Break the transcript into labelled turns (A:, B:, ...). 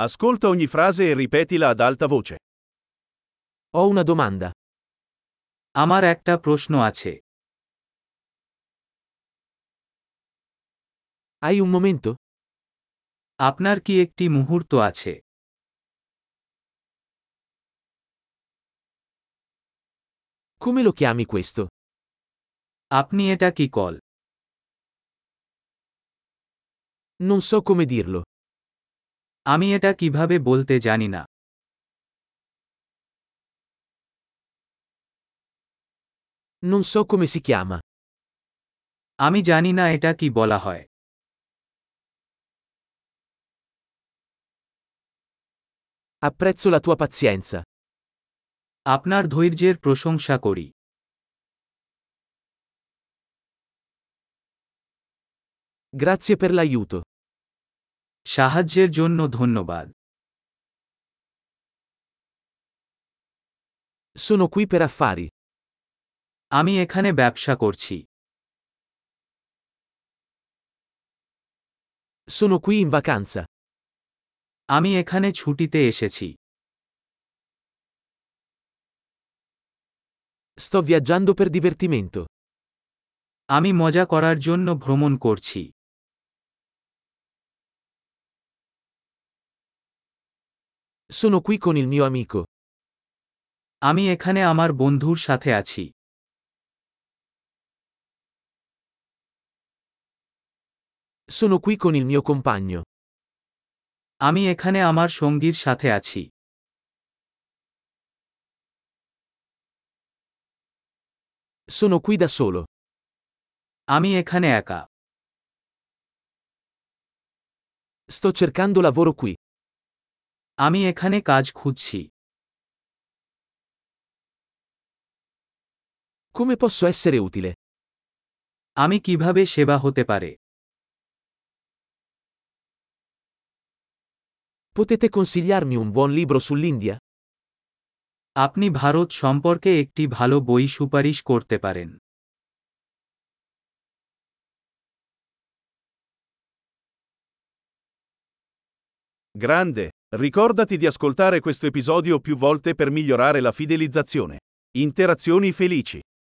A: Ascolta ogni frase e ripetila ad alta voce.
B: Ho una domanda.
C: আমার একটা প্রশ্ন আছে
B: Hai un momento?
C: আপনার কি একটি মুহূর্ত আছে
B: Come lo chiami questo?
C: আপনি এটা কি call
B: Non so come dirlo.
C: আমি এটা কিভাবে বলতে জানি না
B: Non so come si chiama.
C: আমি জানি না এটা কি বলা হয়
B: Apprezzo la tua pazienza.
C: আপনার ধৈর্যের প্রশংসা করি
B: Grazie per l'aiuto.
C: সাহায্যের জন্য ধন্যবাদ
B: Sono qui per affari.
C: আমি এখানে ব্যবসা করছি
B: Sono qui in vacanza.
C: আমি এখানে ছুটিতে এসেছি
B: Sto viaggiando per divertimento.
C: আমি মজা করার জন্য ভ্রমণ করছি
B: Sono qui con il mio amico.
C: আমি এখানে আমার বন্ধুর সাথে আছি
B: Sono qui con il mio compagno.
C: আমি এখানে আমার সঙ্গীর সাথে আছি
B: Sono qui da solo.
C: আমি এখানে একা
B: Sto cercando lavoro qui.
C: আমি এখানে কাজ খুঁজছি
B: Come posso essere utile?
C: আমি কীভাবে সেবা হতে পারে
B: Potete consigliarmi un buon libro sull'India?
C: আপনি ভারত সম্পর্কে একটি ভালো বই সুপারিশ করতে পারেন
A: Grande! Ricordati di ascoltare questo episodio più volte per migliorare la fidelizzazione. Interazioni felici.